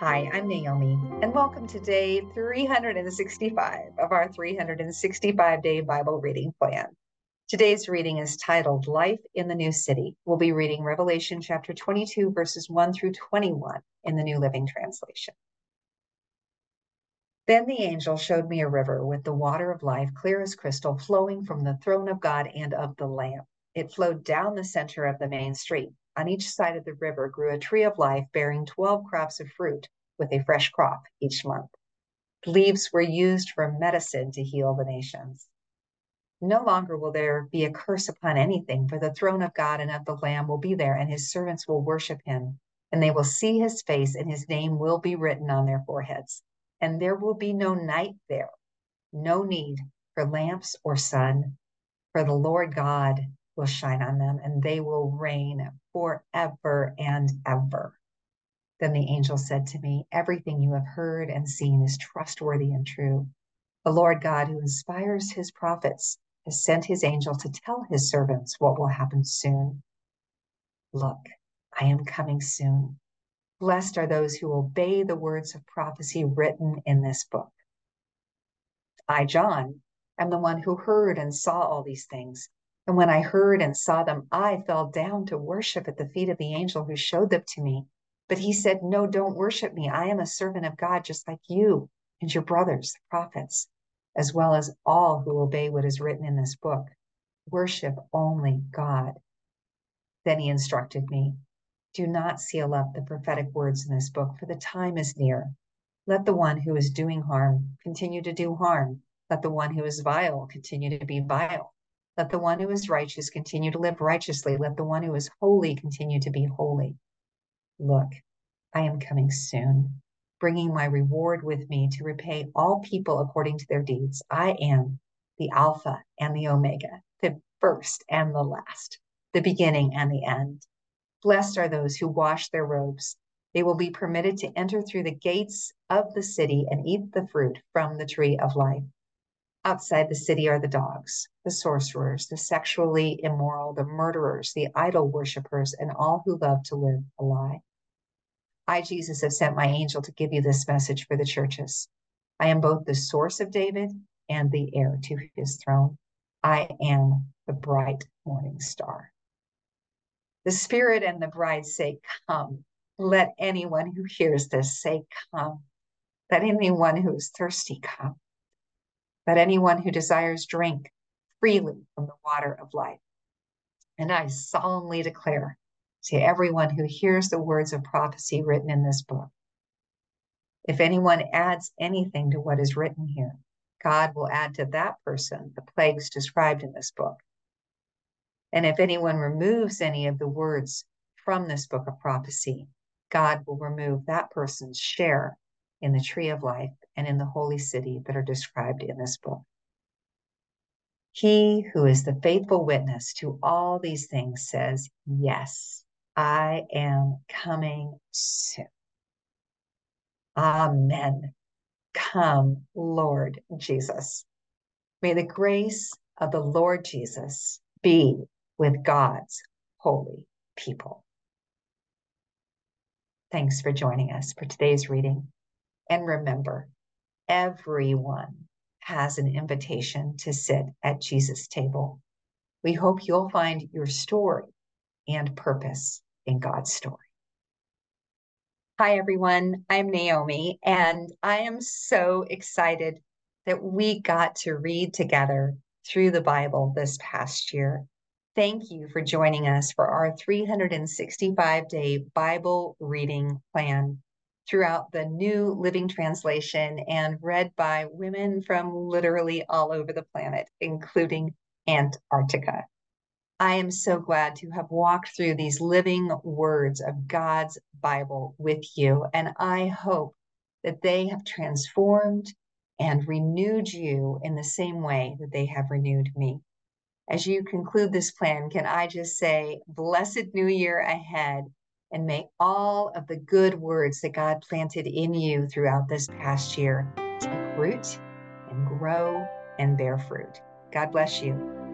Hi, I'm Naomi, and welcome to day 365 of our 365 day Bible reading plan. Today's reading is titled Life in the New City. We'll be reading Revelation chapter 22, verses 1 through 21 in the New Living Translation. Then the angel showed me a river with the water of life, clear as crystal, flowing from the throne of God and of the Lamb. It flowed down the center of the main street on each side of the river grew a tree of life bearing 12 crops of fruit with a fresh crop each month. Leaves were used for medicine to heal the nations. No longer will there be a curse upon anything, for the throne of God and of the Lamb will be there, and his servants will worship him, and they will see his face, and his name will be written on their foreheads. And there will be no night there, no need for lamps or sun, for the Lord God will shine on them, and they will reign forever and ever. Then the angel said to me, Everything you have heard and seen is trustworthy and true. The Lord God, who inspires his prophets, has sent his angel to tell his servants what will happen soon. Look, I am coming soon. Blessed are those who obey the words of prophecy written in this book. I, John, am the one who heard and saw all these things. And when I heard and saw them, I fell down to worship at the feet of the angel who showed them to me. But he said, No, don't worship me. I am a servant of God, just like you and your brothers, the prophets, as well as all who obey what is written in this book. Worship only God. Then he instructed me Do not seal up the prophetic words in this book, for the time is near. Let the one who is doing harm continue to do harm. Let the one who is vile continue to be vile. Let the one who is righteous continue to live righteously. Let the one who is holy continue to be holy. Look, I am coming soon, bringing my reward with me to repay all people according to their deeds. I am the Alpha and the Omega, the first and the last, the beginning and the end. Blessed are those who wash their robes. They will be permitted to enter through the gates of the city and eat the fruit from the tree of life. Outside the city are the dogs, the sorcerers, the sexually immoral, the murderers, the idol worshippers, and all who love to live a lie. I, Jesus, have sent my angel to give you this message for the churches. I am both the source of David and the heir to his throne. I am the bright morning star. The Spirit and the bride say, Come. Let anyone who hears this say, Come. Let anyone who is thirsty come. Let anyone who desires drink freely from the water of life. And I solemnly declare to everyone who hears the words of prophecy written in this book if anyone adds anything to what is written here, God will add to that person the plagues described in this book. And if anyone removes any of the words from this book of prophecy, God will remove that person's share in the tree of life and in the holy city that are described in this book. He who is the faithful witness to all these things says, Yes, I am coming soon. Amen. Come, Lord Jesus. May the grace of the Lord Jesus be with God's holy people. Thanks for joining us for today's reading. And remember, everyone has an invitation to sit at Jesus' table. We hope you'll find your story and purpose in God's story. Hi, everyone. I'm Naomi, and I am so excited that we got to read together through the Bible this past year. Thank you for joining us for our 365 day Bible reading plan throughout the New Living Translation and read by women from literally all over the planet, including Antarctica. I am so glad to have walked through these living words of God's Bible with you, and I hope that they have transformed and renewed you in the same way that they have renewed me. As you conclude this plan, can I just say, blessed new year ahead and may all of the good words that God planted in you throughout this past year take root and grow and bear fruit. God bless you.